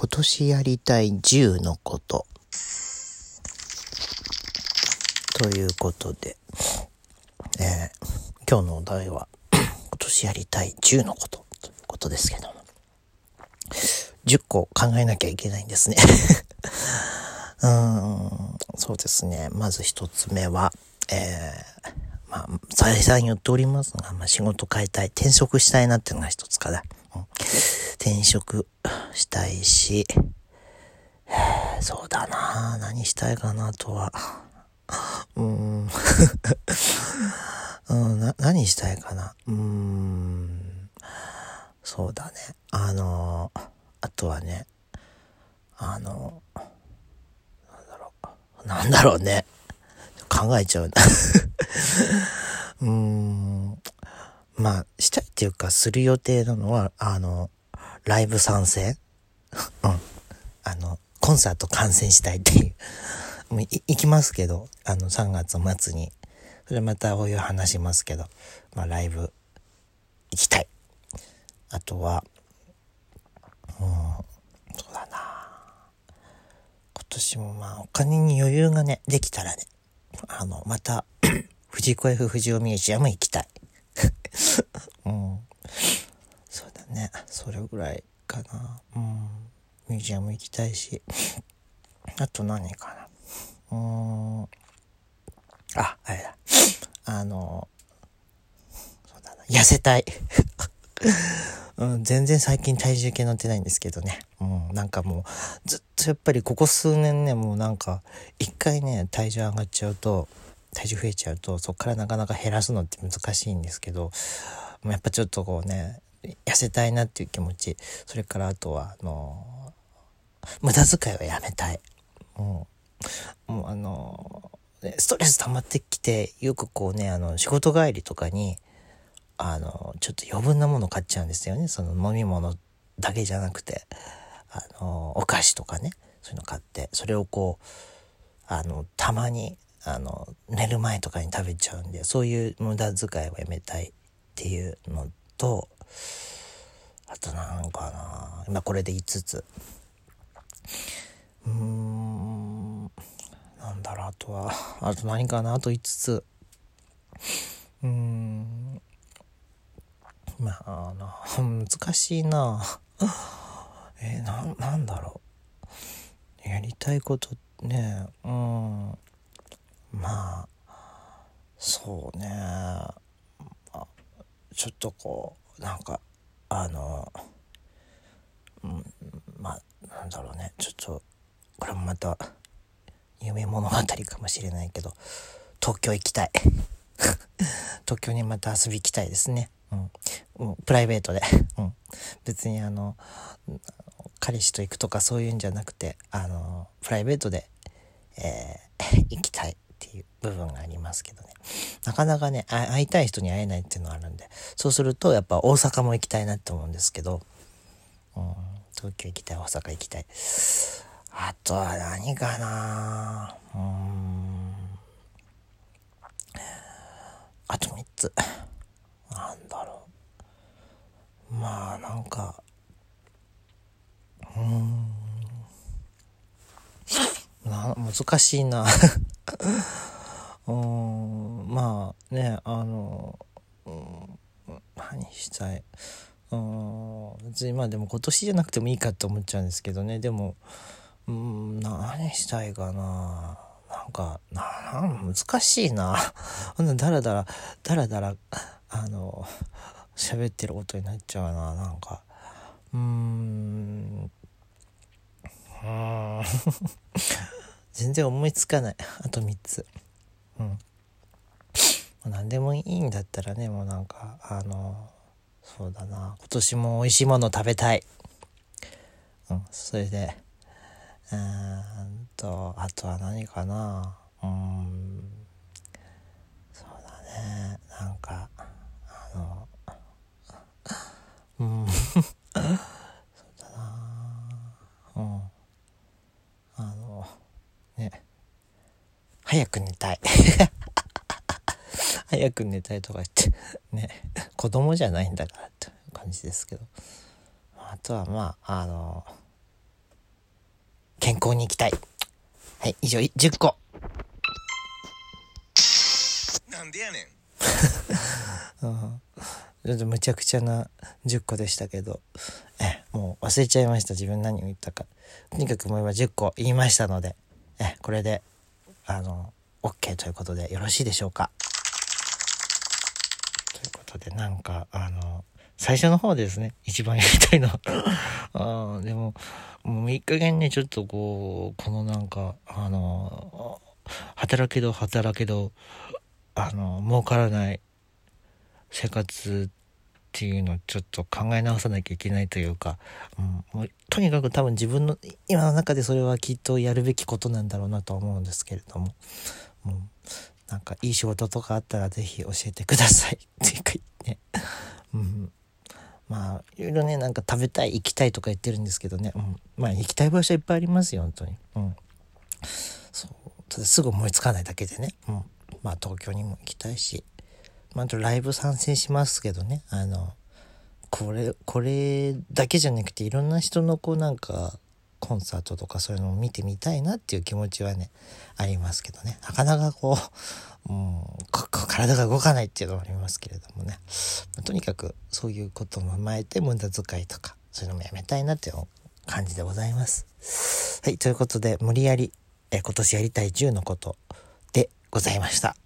今年やりたい10のこと。ということで、えー、今日のお題は、今年やりたい10のことということですけども、10個考えなきゃいけないんですね うーん、そうですね。まず一つ目は、えー、まあ、再三言っておりますが、まあ、仕事変えたい、転職したいなっていうのが一つかな。転職したいし、そうだな何したいかなとは。うん。うん、な、何したいかな。うん。そうだね。あの、あとはね、あの、なんだろう。なんだろうね。考えちゃうな うん。まあ、したいっていうか、する予定なのは、あの、ライブ参戦？うん。あの、コンサート観戦したいっていう。もう行きますけど、あの、3月末に。それまたお湯話しますけど、まあ、ライブ行きたい。あとは、うん、そうだな今年もまあ、お金に余裕がね、できたらね、あの、また、藤子 F 不二雄ミュージアム行きたい。うん。そうだね。それぐらいかな。うん。ミュージアム行きたいし。あと何かな。うん。あ、あれだ。あの、そうだな。痩せたい。うん、全然最近体重計乗ってないんですけどね。うん、なんかもう、ずっとやっぱりここ数年ね、もうなんか、一回ね、体重上がっちゃうと、体重増えちゃうと、そっからなかなか減らすのって難しいんですけど、やっぱちょっとこうね、痩せたいなっていう気持ち、それからあとは、あの、無駄遣いをやめたい。もう、もうあの、ストレス溜まってきて、よくこうね、あの、仕事帰りとかに、あの、ちょっと余分なもの買っちゃうんですよね。その飲み物だけじゃなくて、あの、お菓子とかね、そういうの買って、それをこう、あの、たまに、あの、寝る前とかに食べちゃうんで、そういう無駄遣いをやめたいっていうのと、あとなんかな、今これで5つ。うーん、なんだろう、あとは、あと何かな、あと5つ。うーん、まあな、難しいな。えー、な、なんだろう。やりたいことね、うん。まあ、そうね。あちょっとこう、なんか、あの、うん、まあ、なんだろうね。ちょっと、これもまた、夢物語かもしれないけど、東京行きたい。東京にまた遊び行きたいですね。うん。プライベートで。うん。別にあの、彼氏と行くとかそういうんじゃなくて、あの、プライベートで、えー、行きたいっていう部分がありますけどね。なかなかね、会いたい人に会えないっていうのがあるんで、そうするとやっぱ大阪も行きたいなって思うんですけど、うん、東京行きたい、大阪行きたい。あとは何かなうん。あと3つ。なんだろう。まあ、なんか、うん。難しいな。うん、まあね、あの、うん、何したい。うん、別にまあでも今年じゃなくてもいいかって思っちゃうんですけどね。でも、うん、何したいかな。なんか、な、難しいな。ほんなだらだら、だらだら、あの、喋ってることになっちゃうな。なんか、うーん、うん。全然思いつかない。あと3つ。うん。何でもいいんだったらね、もうなんか、あの、そうだな。今年も美味しいもの食べたい。うん、それで、うんと、あとは何かな。うん、そうだね。なんか、あの、うん、そうだな。うん。あの、ね。早く寝たい。早く寝たいとか言って、ね。子供じゃないんだからって感じですけど。あとはまあ、あの、健康に生きたい。はい、以上、10個。なんでやねん。うんちょっとむちゃくちゃな10個でしたけど、え、もう忘れちゃいました。自分何を言ったか。とにかくもう今10個言いましたので、え、これで、あの、OK ということでよろしいでしょうか？ということで、なんか、あの、最初の方ですね。一番やりたいのは。あでも、もういい加減ね、ちょっとこう、このなんか、あの、働けど働けど、あの、儲からない生活っていうのをちょっと考え直さなきゃいけないというか、うん、もうとにかく多分自分の今の中でそれはきっとやるべきことなんだろうなと思うんですけれども、うん、なんかいい仕事とかあったら是非教えてください。っていうかね、うん、まあいろいろねなんか食べたい行きたいとか言ってるんですけどね、うん、まあ行きたい場所いっぱいありますよ本当に、うん、そう。ただすぐ思いつかないだけでね、うん、まあ東京にも行きたいし。まあ、とライブ参戦しますけどね、あの、これ、これだけじゃなくていろんな人のこうなんか、コンサートとかそういうのを見てみたいなっていう気持ちはね、ありますけどね。なかなかこう、うん、体が動かないっていうのもありますけれどもね。まとにかくそういうことも踏まえて無駄遣いとか、そういうのもやめたいなっていう感じでございます。はい、ということで無理やり、え今年やりたい10のことでございました。